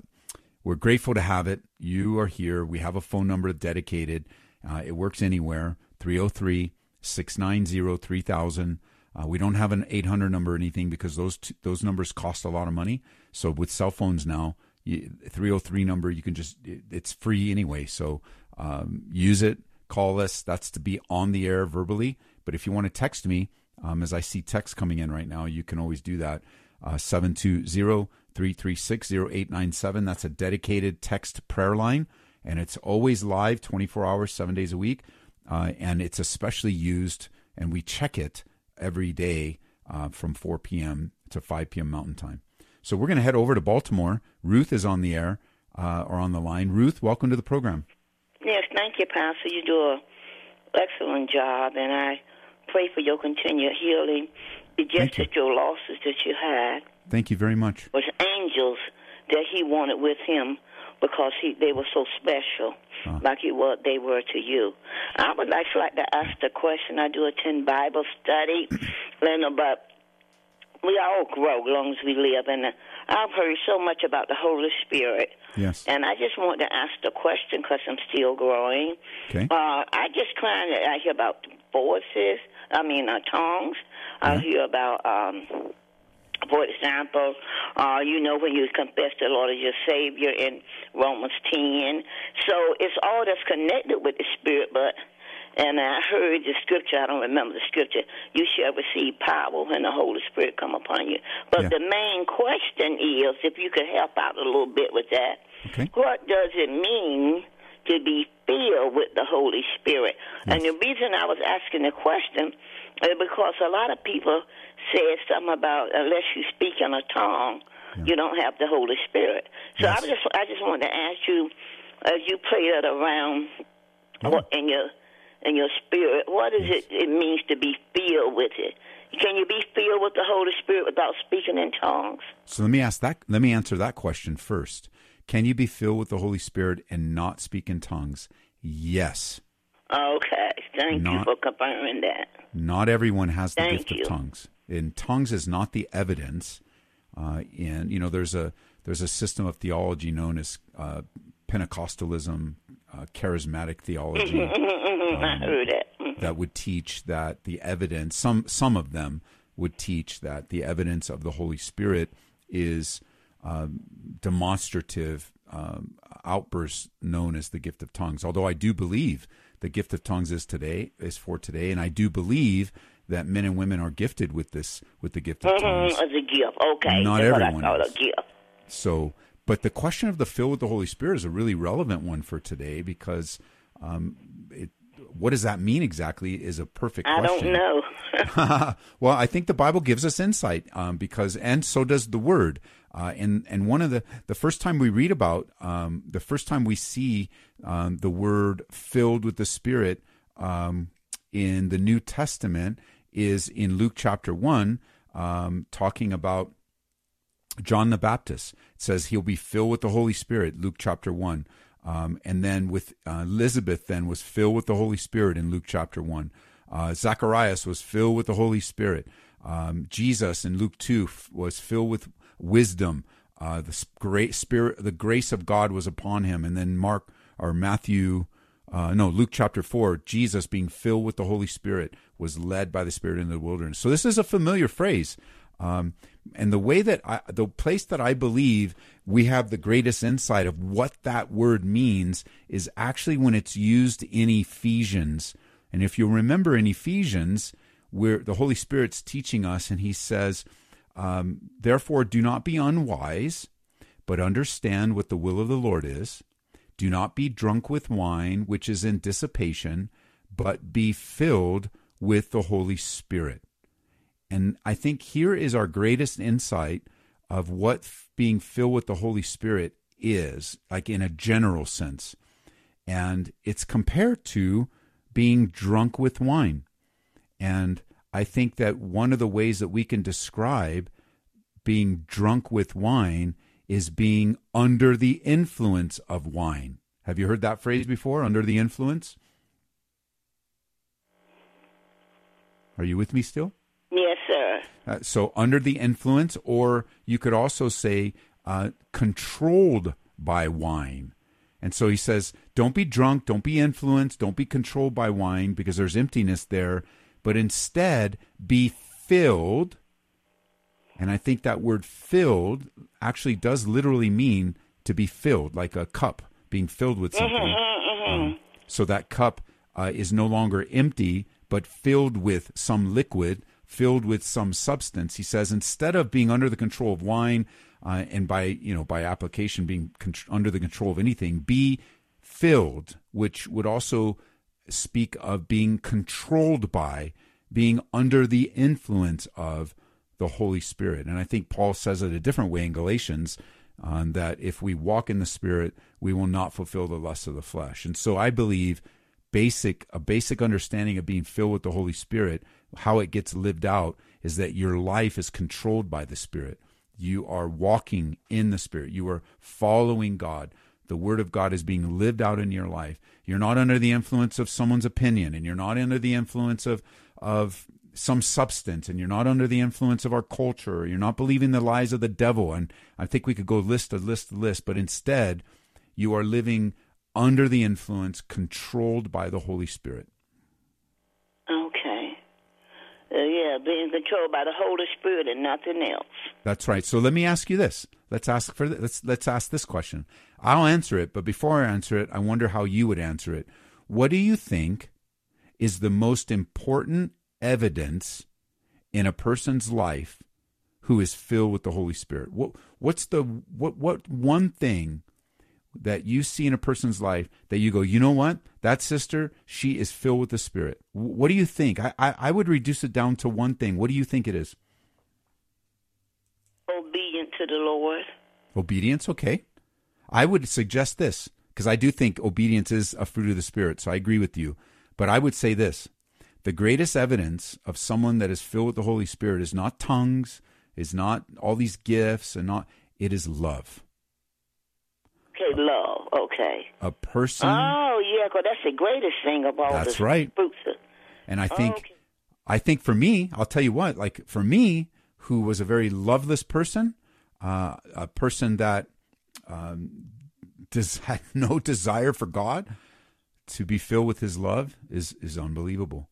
we're grateful to have it. You are here. We have a phone number dedicated. Uh, it works anywhere 303 690 3000. Uh, we don't have an 800 number or anything because those t- those numbers cost a lot of money. So with cell phones now, 303 number. You can just, it's free anyway. So um, use it, call us. That's to be on the air verbally. But if you want to text me, um, as I see text coming in right now, you can always do that. Uh, 720 336 0897. That's a dedicated text prayer line. And it's always live 24 hours, seven days a week. Uh, and it's especially used, and we check it every day uh, from 4 p.m. to 5 p.m. Mountain Time. So we're going to head over to Baltimore. Ruth is on the air uh, or on the line. Ruth, welcome to the program.
Yes, thank you, Pastor. You do an excellent job, and I pray for your continued healing. Just that your losses that you had.
Thank you very much.
Was angels that he wanted with him because he they were so special, huh. like you were they were to you. I would like, like to ask the question. I do attend Bible study, <clears throat> learn about we all grow as long as we live, and I've heard so much about the Holy Spirit.
Yes.
And I just want to ask the question because I'm still growing.
Okay.
Uh, I just kind of I hear about voices. I mean, uh, tongues. I hear about. um for example, uh, you know when you confess the Lord as your Savior in Romans 10. So it's all that's connected with the Spirit, but and I heard the scripture, I don't remember the scripture, you shall receive power when the Holy Spirit come upon you. But yeah. the main question is, if you could help out a little bit with that,
okay.
what does it mean to be filled with the Holy Spirit? Yes. And the reason I was asking the question because a lot of people say something about unless you speak in a tongue, yeah. you don't have the Holy Spirit. So yes. I just I just wanted to ask you, as you play that around what in your and your spirit. What does yes. it, it means to be filled with it? Can you be filled with the Holy Spirit without speaking in tongues?
So let me ask that. Let me answer that question first. Can you be filled with the Holy Spirit and not speak in tongues? Yes.
Okay. Thank not, you for confirming that.
Not everyone has the
Thank
gift
you.
of tongues. And tongues is not the evidence. Uh, and you know, there's a there's a system of theology known as uh, Pentecostalism, uh, charismatic theology. <laughs>
um,
that would teach that the evidence, some some of them would teach that the evidence of the Holy Spirit is um, demonstrative um, outbursts known as the gift of tongues. Although I do believe the gift of tongues is today is for today, and I do believe that men and women are gifted with this with the gift of
mm-hmm,
tongues.
As a gift, okay.
Not
That's
everyone.
What I is. A gift.
So, but the question of the fill with the Holy Spirit is a really relevant one for today because um, it, what does that mean exactly is a perfect
I
question.
don't
know. <laughs> well, I think the Bible gives us insight um, because, and so does the Word. Uh, and and one of the the first time we read about um, the first time we see um, the word filled with the Spirit um, in the New Testament is in Luke chapter one, um, talking about John the Baptist. It says he'll be filled with the Holy Spirit. Luke chapter one. Um, and then with uh, Elizabeth, then was filled with the Holy Spirit in Luke chapter one. Uh, Zacharias was filled with the Holy Spirit. Um, Jesus in Luke two f- was filled with wisdom. Uh, the great spirit, the grace of God was upon him. And then Mark or Matthew, uh, no, Luke chapter four, Jesus being filled with the Holy Spirit was led by the Spirit into the wilderness. So this is a familiar phrase. Um, and the way that I, the place that I believe we have the greatest insight of what that word means is actually when it's used in Ephesians. And if you remember in Ephesians, where the Holy Spirit's teaching us, and he says, um, Therefore, do not be unwise, but understand what the will of the Lord is. Do not be drunk with wine, which is in dissipation, but be filled with the Holy Spirit. And I think here is our greatest insight of what being filled with the Holy Spirit is, like in a general sense. And it's compared to being drunk with wine. And I think that one of the ways that we can describe being drunk with wine is being under the influence of wine. Have you heard that phrase before? Under the influence? Are you with me still?
Yes, sir.
Uh, so, under the influence, or you could also say uh, controlled by wine. And so he says, don't be drunk, don't be influenced, don't be controlled by wine because there's emptiness there, but instead be filled. And I think that word filled actually does literally mean to be filled, like a cup being filled with something.
Mm-hmm, mm-hmm.
Um, so that cup uh, is no longer empty, but filled with some liquid, filled with some substance. He says, instead of being under the control of wine, uh, and by you know by application being con- under the control of anything, be filled, which would also speak of being controlled by, being under the influence of the Holy Spirit. And I think Paul says it a different way in Galatians. Um, that if we walk in the Spirit, we will not fulfill the lusts of the flesh. And so I believe basic a basic understanding of being filled with the Holy Spirit, how it gets lived out, is that your life is controlled by the Spirit. You are walking in the Spirit. You are following God. The Word of God is being lived out in your life. You're not under the influence of someone's opinion, and you're not under the influence of of some substance, and you're not under the influence of our culture. You're not believing the lies of the devil. And I think we could go list a list list, but instead, you are living under the influence, controlled by the Holy Spirit.
Okay. Uh, yeah, being controlled by the Holy Spirit and nothing else.
That's right. So let me ask you this. Let's ask for let's let's ask this question. I'll answer it, but before I answer it, I wonder how you would answer it. What do you think is the most important evidence in a person's life who is filled with the Holy Spirit? What what's the what what one thing that you see in a person's life that you go, you know what? That sister, she is filled with the Spirit. What do you think? I, I, I would reduce it down to one thing. What do you think it is?
Obedient to the Lord.
Obedience, okay. I would suggest this because I do think obedience is a fruit of the Spirit. So I agree with you. But I would say this the greatest evidence of someone that is filled with the Holy Spirit is not tongues, is not all these gifts, and not, it is love.
Okay, love. Okay.
A person.
Oh yeah, because that's the greatest thing of all.
That's right.
Fruits.
And I think,
Okay.
I think for me, I'll tell you what. Like for me, who was a very loveless person, uh, a person that um, does <laughs> had no desire for God, to be filled with His love is is unbelievable.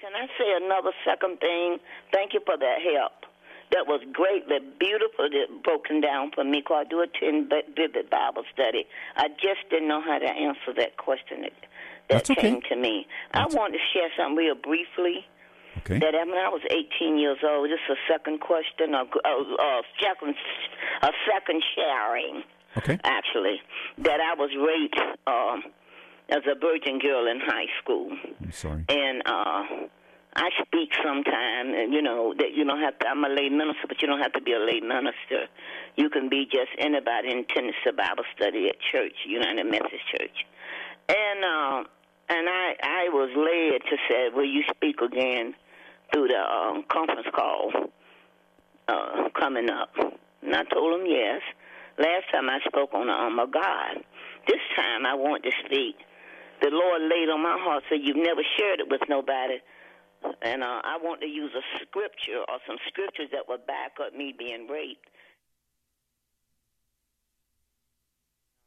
Can I say another second thing? Thank you for that help. That was greatly, beautifully broken down for me because I do attend vivid Bible study. I just didn't know how to answer that question that, that
That's okay.
came to me. I want to share something real briefly.
Okay.
That when I was 18 years old, this is a second question, a, a, a second, a second sharing
Okay.
actually, that I was raped um, as a virgin girl in high school,
I'm sorry.
and uh, I speak sometime, and you know that you don't have to. I'm a lay minister, but you don't have to be a lay minister. You can be just anybody in Tennessee Bible study at church, United Methodist Church, and uh, and I I was led to say, "Will you speak again through the um, conference call uh, coming up?" And I told him yes. Last time I spoke on the arm of God. This time I want to speak. The Lord laid on my heart, so you've never shared it with nobody and uh, I want to use a scripture or some scriptures that would back up me being raped.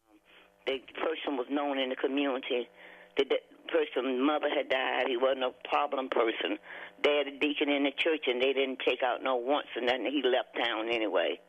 Um, the person was known in the community. The person mother had died. He wasn't a problem person. Dad a deacon in the church, and they didn't take out no once, and then he left town anyway.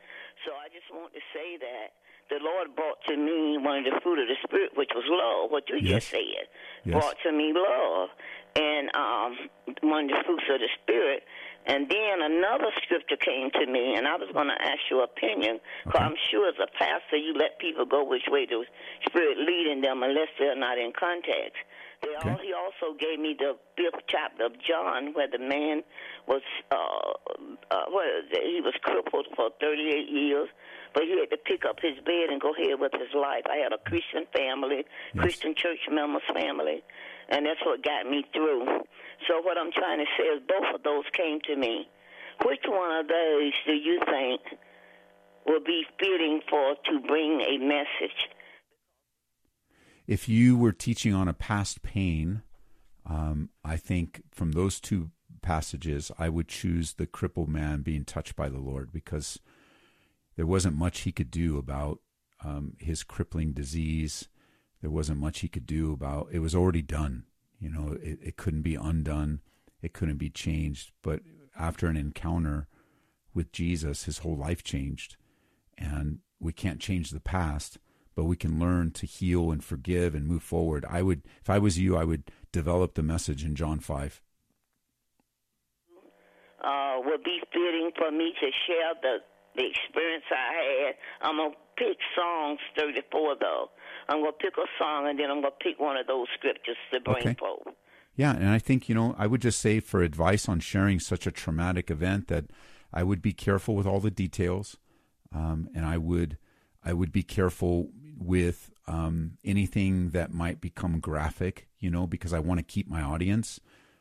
So I just want to say that the Lord brought to me one of the fruit of the Spirit, which was love, what you
yes.
just said.
Yes.
Brought to me love. And um, one of the fruits of the Spirit. And then another scripture came to me, and I was going to ask your opinion, because
Okay.
I'm sure as a pastor, you let people go which way the Spirit leading them unless they're not in context. They
Okay.
all, he also gave me the fifth chapter of John, where the man was, uh, uh, what he was crippled for 38 years, but he had to pick up his bed and go ahead with his life. I had a Christian family,
Yes.
Christian church members family, and that's what got me through. So what I'm trying to say is both of those came to me. Which one of those do you think will be fitting for to bring a message?
If you were teaching on a past pain, um, I think from those two passages, I would choose the crippled man being touched by the Lord because there wasn't much he could do about um, his crippling disease. There wasn't much he could do about it. Was already done. You know, it, it couldn't be undone. It couldn't be changed. But after an encounter with Jesus, his whole life changed. And we can't change the past, but we can learn to heal and forgive and move forward. I would, if I was you, I would develop the message in John 5.
uh, would be fitting for me to share the, the experience I had. I'm going to pick Psalms 34, though. I'm going to pick a song, and then I'm going to pick one of those scriptures to bring
Okay.
forth.
Yeah, and I think, you know, I would just say for advice on sharing such a traumatic event that I would be careful with all the details. Um, and I would I would be careful with um, anything that might become graphic, you know, because I want to keep my audience.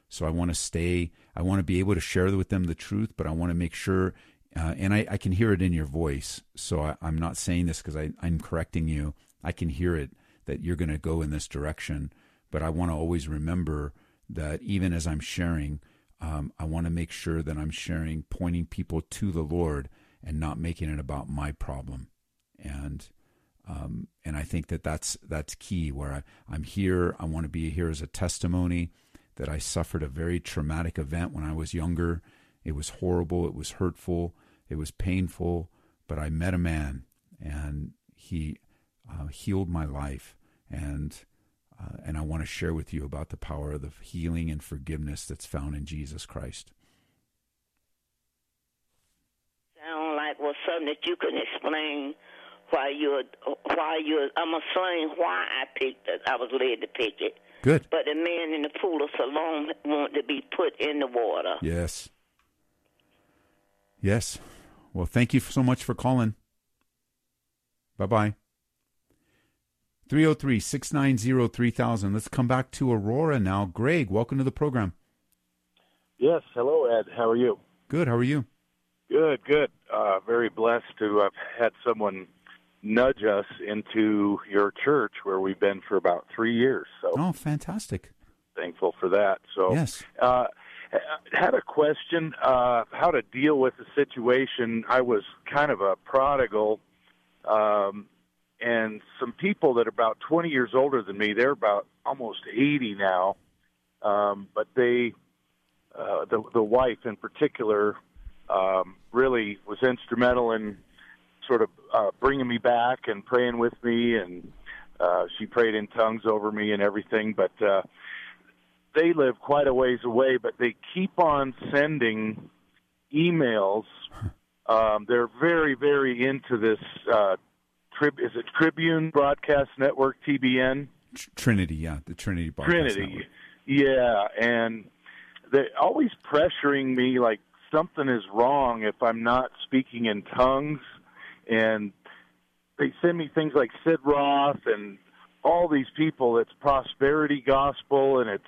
So I want to stay, I want to be able to share with them the truth, but I want to make sure, uh, and I, I can hear it in your voice. So I, I'm not saying this because I'm correcting you. I can hear it that you're going to go in this direction, but I want to always remember that even as I'm sharing, um, I want to make sure that I'm sharing, pointing people to the Lord and not making it about my problem. And um, and I think that that's that's key. Where I, I'm here, I want to be here as a testimony that I suffered a very traumatic event when I was younger. It was horrible. It was hurtful. It was painful. But I met a man, and he uh, healed my life. And uh, and I want to share with you about the power of the healing and forgiveness that's found in Jesus Christ.
Sound like well something that you can explain why you why you I'm gonna explain why I picked it. I was led to pick it.
Good.
But the man in the pool of Siloam wanted to be put in the water.
Yes. Yes. Well, thank you so much for calling. Bye bye. 303 690 3000. Let's come back to Aurora now. Greg, welcome to the program.
Yes. Hello, Ed. How are you?
Good. How are you?
Good, good. Uh, very blessed to have had someone nudge us into your church where we've been for about three years. So
Oh, fantastic.
thankful for that. So
Yes.
uh, had a question uh, how to deal with the situation. I was kind of a prodigal, um, and some people that are about 20 years older than me, they're about almost 80 now, um, but they, uh, the the wife in particular, um, really was instrumental in sort of uh, bringing me back and praying with me, and uh, she prayed in tongues over me and everything, but. Uh, they live quite a ways away, but they keep on sending emails. Um, they're very, very into this. Uh, trib- is it Tribune Broadcast Network (TBN)?
Trinity, yeah, the Trinity Broadcast
Trinity,
Network.
yeah, and they're always pressuring me like something is wrong if I'm not speaking in tongues, and they send me things like Sid Roth and all these people. It's prosperity gospel, and it's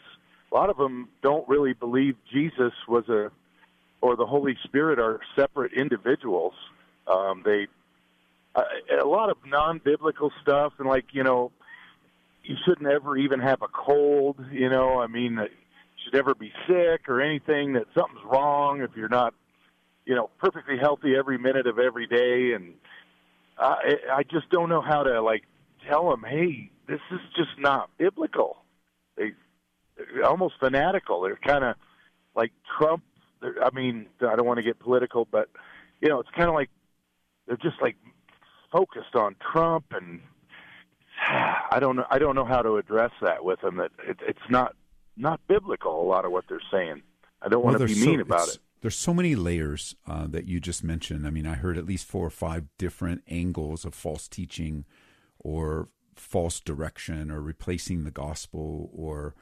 a lot of them don't really believe Jesus was a or the Holy Spirit are separate individuals. Um, they a lot of non-biblical stuff, and like you know, you shouldn't ever even have a cold. You know, I mean, uh, should ever be sick or anything. That something's wrong if you're not, you know, perfectly healthy every minute of every day. And I, I just don't know how to like tell them, hey, this is just not biblical. They almost fanatical. They're kind of like Trump. I mean, I don't want to get political, but you know, it's kind of like they're just like focused on Trump, and <sighs> I don't know. I don't know how to address that with them. That it, it's not not biblical. A lot of what they're saying. I don't want
Well,
to be mean
so-
about it.
There's so many layers uh, that you just mentioned. I mean, I heard at least four or five different angles of false teaching or false direction or replacing the gospel or,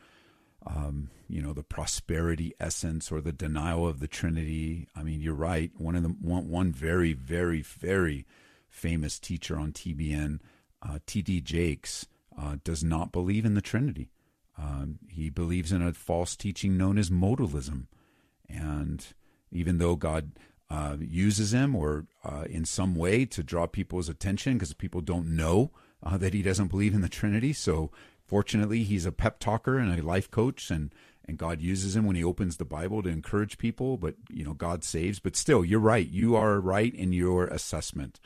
um, you know, the prosperity essence or the denial of the Trinity. I mean, you're right. One of the one, one very, very, very famous teacher on TBN, uh, T.D. Jakes, uh, does not believe in the Trinity. Um, he believes in a false teaching known as modalism. And even though God uh, uses him or uh, in some way to draw people's attention because people don't know uh, that he doesn't believe in the Trinity. So fortunately, he's a pep talker and a life coach, and and God uses him when he opens the Bible to encourage people. But you know, God saves. But still, you're right. You are right in your assessment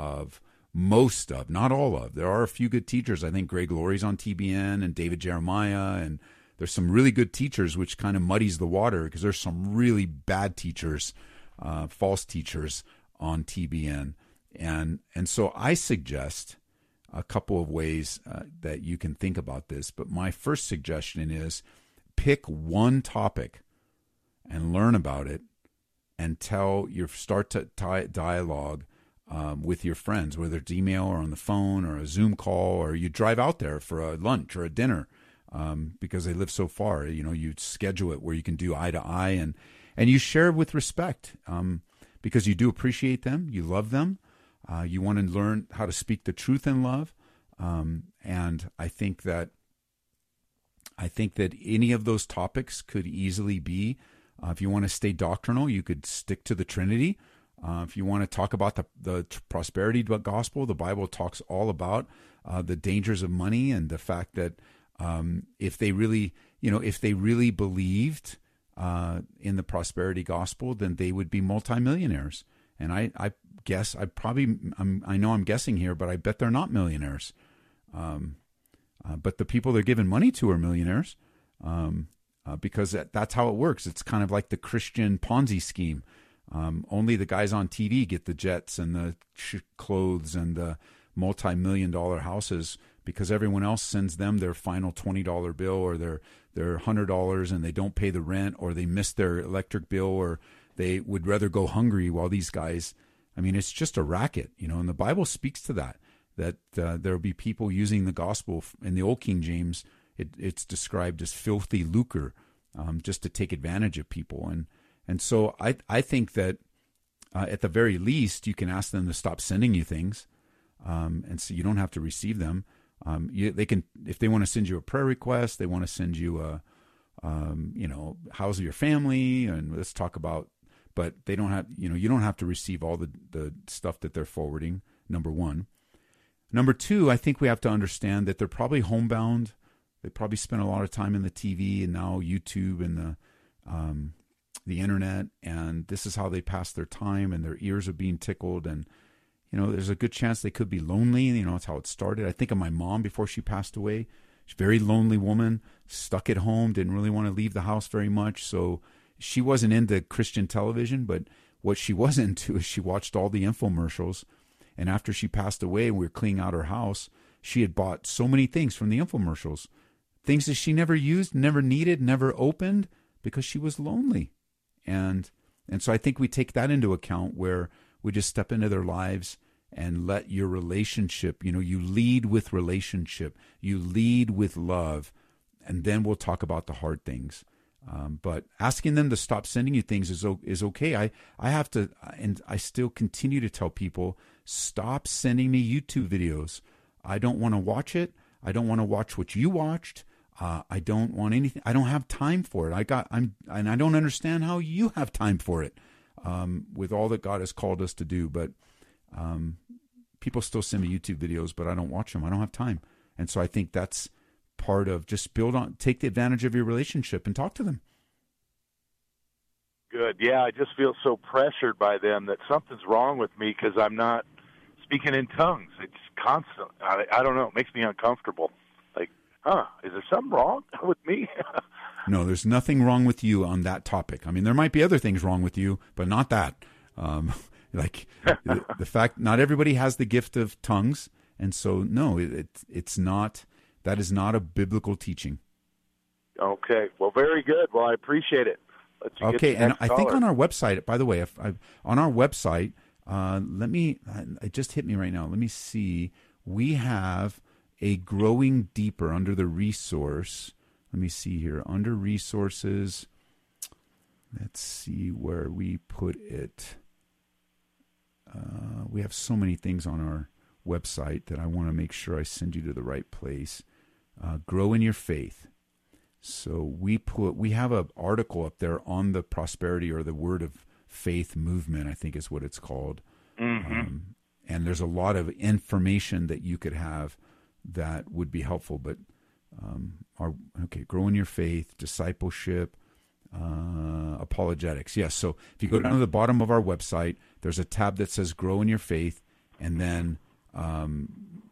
of most of, not all of. There are a few good teachers. I think Greg Laurie's on TBN and David Jeremiah, and there's some really good teachers, which kind of muddies the water because there's some really bad teachers, uh, false teachers on TBN, and and so I suggest a couple of ways uh, that you can think about this. But my first suggestion is pick one topic and learn about it and tell your start to dialogue um, with your friends, whether it's email or on the phone or a Zoom call, or you drive out there for a lunch or a dinner um, because they live so far. You know, you schedule it where you can do eye to eye and and you share with respect um, because you do appreciate them, you love them, uh, you want to learn how to speak the truth in love, um, and I think that I think that any of those topics could easily be. Uh, if you want to stay doctrinal, you could stick to the Trinity. Uh, if you want to talk about the, the prosperity gospel, the Bible talks all about uh, the dangers of money and the fact that um, if they really, you know, if they really believed uh, in the prosperity gospel, then they would be multimillionaires. And I, I guess I probably, I'm, I know I'm guessing here, but I bet they're not millionaires. Um, uh, but the people they're giving money to are millionaires um, uh, because that, that's how it works. It's kind of like the Christian Ponzi scheme. Um, only the guys on TV get the jets and the clothes and the multi-million dollar houses because everyone else sends them their final twenty dollar bill or their their hundred dollars and they don't pay the rent or they miss their electric bill or they would rather go hungry while these guys. I mean, it's just a racket, you know. And the Bible speaks to that that uh, there will be people using the gospel in the old King James. It, it's described as filthy lucre, um, just to take advantage of people and. And so I I think that uh, at the very least you can ask them to stop sending you things, um, and so you don't have to receive them. Um, you, they can if they want to send you a prayer request, they want to send you a, um, you know, how's your family, and let's talk about. But they don't have you know you don't have to receive all the the stuff that they're forwarding. Number one. Number two, I think we have to understand that they're probably homebound. They probably spend a lot of time in the TV and now YouTube and the um, the internet and this is how they pass their time and their ears are being tickled and you know there's a good chance they could be lonely you know that's how it started. I think of my mom before she passed away. She's a very lonely woman stuck at home didn't really want to leave the house very much so she wasn't into christian television but what she <laughs> was into is she watched all the infomercials and after she passed away and we were cleaning out her house she had bought so many things from the infomercials. Things that she never used never needed never opened because she was lonely and and so I think we take that into account where we just step into their lives and let your relationship, you know, you lead with relationship, you lead with love, and then we'll talk about the hard things. Um, but asking them to stop sending you things is is okay. I I have to, and I still continue to tell people stop sending me YouTube videos. I don't want to watch it. I don't want to watch what you watched. Uh, I don't want anything. I don't have time for it. I got. I'm, and I don't understand how you have time for it, um, with all that God has called us to do. But um, people still send me YouTube videos, but I don't watch them. I don't have time, and so I think that's part of just build on, take the advantage of your relationship and talk to them.
Good. Yeah, I just feel so pressured by them that something's wrong with me because I'm not speaking in tongues. It's constant. I, I don't know. It makes me uncomfortable. Huh? Is there something wrong <laughs> with me?
no, there's nothing wrong with you on that topic. I mean, there might be other things wrong with you, but not that. Um, <laughs> like the, the, fact, not everybody has the gift of tongues, and so no, it, it's not. That is not a biblical teaching.
Okay. Well, very good. Well, I appreciate it
okay, and I think on our website, by the way, if I, on our website, uh, let me, it just hit me right now. Let me see. We have a growing deeper under the resource. Let me see here. Under resources, let's see where we put it. Uh, we have so many things on our website that I want to make sure I send you to the right place. Uh, grow in your faith. So we put we have an article up there on the prosperity or the word of faith movement. I think is what it's called.
Mm-hmm. Um,
and there's a lot of information that you could have that would be helpful. But um, our okay, growing your faith, discipleship, uh, apologetics. Yes. So if you go down to the bottom of our website, there's a tab that says "Grow in Your Faith," and then um,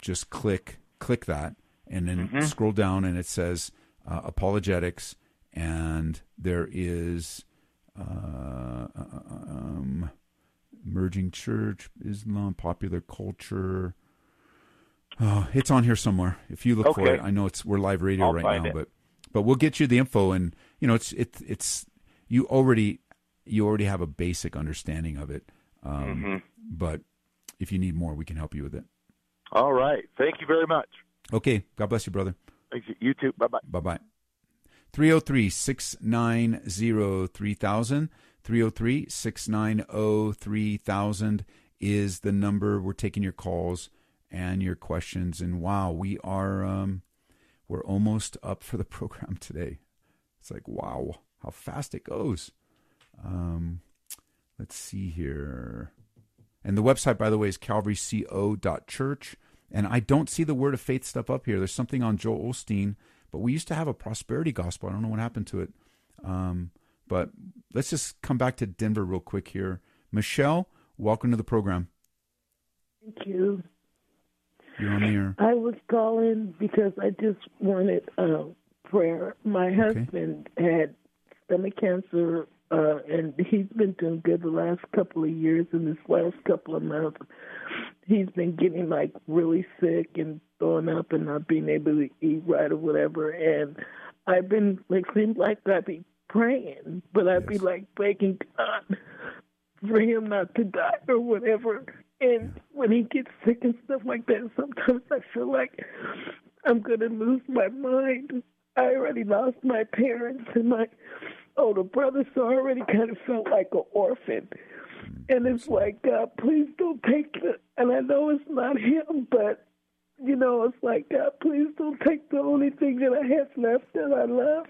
just click click that, and then mm-hmm. scroll down, and it says uh, apologetics, and there is uh, um, emerging church, Islam, popular culture. Oh, it's on here somewhere. If you look
okay.
for it, I know it's we're live radio
I'll
right now,
it.
but but we'll get you the info, and you know it's it's it's you already you already have a basic understanding of it. Um,
mm-hmm.
But if you need more, we can help you with it.
All right. Thank you very much.
Okay. God bless you, brother.
Thank you. You too. Bye bye.
Bye bye. 303 690 3000. 303 690 3000 is the number. We're taking your calls and your questions. And wow, we are um, we're almost up for the <laughs> program today. It's like wow, how fast it goes. Um, let's see here. And the website, by the way, is calvaryco.church. And I don't see the word of faith stuff up here. There's something on Joel Osteen, but we used to have a prosperity gospel. I don't know what happened to it. Um, but let's just come back to Denver real quick here. Michelle, welcome to the program.
Thank you.
You're on the air.
I was calling because I just wanted uh, prayer. My husband okay. had stomach cancer, uh, and he's been doing good the last couple of years. And this last couple of months, he's been getting like really sick and throwing up and not being able to eat right or whatever. And I've been like seems like I'd be praying, but I'd yes. be like begging God for him not to die or whatever. And when he gets sick and stuff like that, sometimes I feel like I'm gonna lose my mind. I already lost my parents and my older brother, so I already kind of felt like an orphan. And it's like, God, please don't take the. And I know it's not him, but you know, it's like, God, please don't take the only thing that I have left that I love,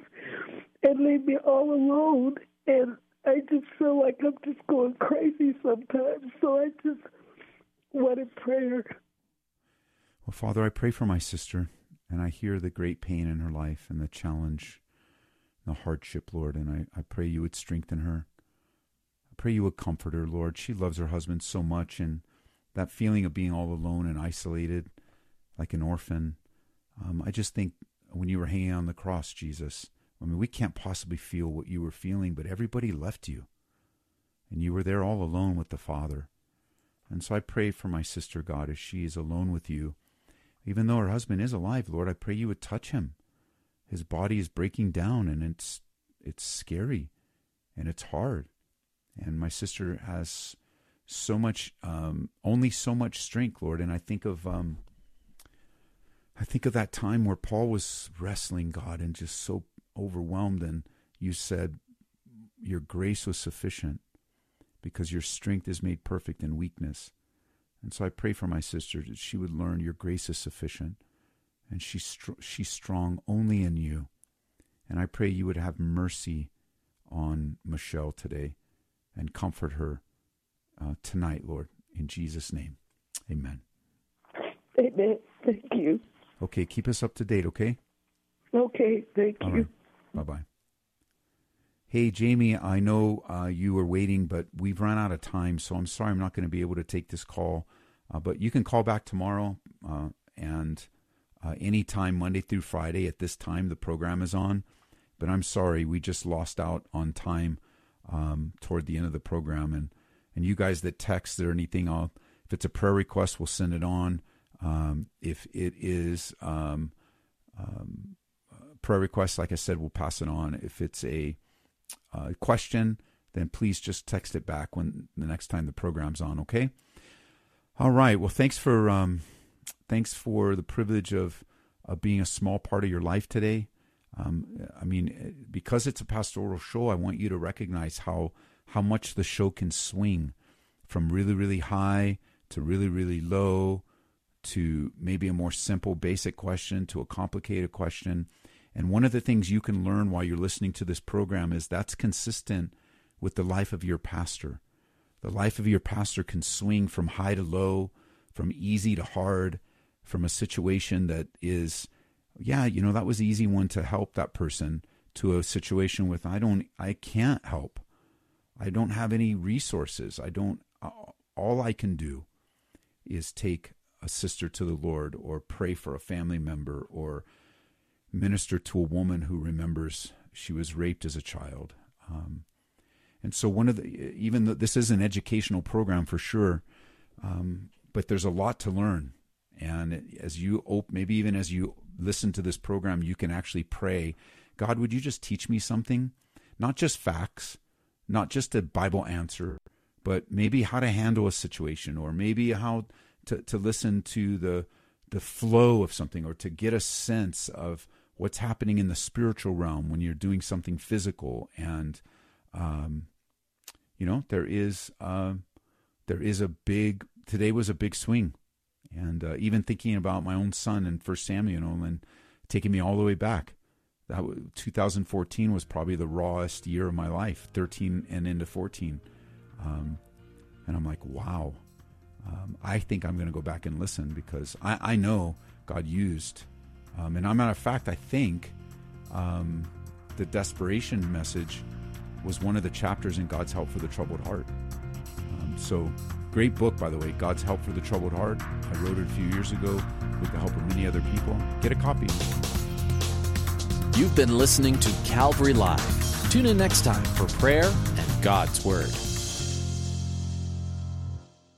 and leave me all alone. And I just feel like I'm just going crazy sometimes. So I just wanted prayer.
Well, Father, I pray for my sister, and I hear the great pain in her life and the challenge, the hardship, Lord, and I, I pray you would strengthen her I pray you would comfort her, Lord. She loves her husband so much, and that feeling of being all alone and isolated, like an orphan. Um, I just think when you were hanging on the cross, Jesus, I mean, we can't possibly feel what you were feeling, but everybody left you, and you were there all alone with the Father. And so I pray for my sister, God, as she is alone with you. Even though her husband is alive, Lord, I pray you would touch him. His body is breaking down, and it's it's scary, and it's hard and my sister has so much, um, only so much strength, Lord. And I think of, um, I think of that time where Paul was wrestling God and just so overwhelmed, and you said, "Your grace was sufficient, because your strength is made perfect in weakness." And so I pray for my sister that she would learn your grace is sufficient, and she's str- she's strong only in you. And I pray you would have mercy on Michelle today and comfort her uh, tonight, Lord, in Jesus' name. Amen.
Amen. Thank you.
Okay, keep us up to date, okay?
Okay, thank
All
you.
right. Bye bye. Hey, Jamie, I know uh, you were waiting, but we've run out of time, so I'm sorry I'm not going to be able to take this call. Uh, but you can call back tomorrow uh, and uh, anytime, Monday through Friday at this time, the program is on. But I'm sorry, we just lost out on time um, toward the end of the program. And, and you guys that text or anything, I'll, if it's a prayer request, we'll send it on. Um, if it is um, um, prayer request, like I said, we'll pass it on. If it's a uh, question, then please just text it back when the next time the program's on. Okay. All right. Well, thanks for um, thanks for the privilege of of being a small part of your life today. Um, I mean, because it's a pastoral show, I want you to recognize how how much the show can swing from really really high to really really low to maybe a more simple basic question to a complicated question and one of the things you can learn while you're listening to this program is that's consistent with the life of your pastor. The life of your pastor can swing from high to low, from easy to hard, from a situation that is, yeah, you know, that was easy one to help that person to a situation with, I don't, I can't help. I don't have any resources. I don't, all I can do is take a sister to the Lord or pray for a family member or minister to a woman who remembers she was raped as a child. Um, and so one of the even though this is an educational program for sure, um, but there's a lot to learn. And as you op- maybe even as you listen to this program, you can actually pray, God, would you just teach me something, not just facts, not just a Bible answer, but maybe how to handle a situation, or maybe how to to listen to the the flow of something, or to get a sense of what's happening in the spiritual realm when you're doing something physical and um, you know there is uh, there is a big today was a big swing. And uh, even thinking about my own son and first samuel and taking me all the way back that 2014 was probably the rawest year of my life 13 and into 14 um, and i'm like wow. Um, i think i'm going to go back and listen because I, I know god used um, and a matter of fact, I think um, the desperation message was one of the chapters in God's Help for the Troubled Heart. Um, so, great book, by the way, God's Help for the Troubled Heart. I wrote it a few years ago with the help of many other people. Get a copy.
You've been listening to Calvary Live. Tune in next time for prayer and God's Word.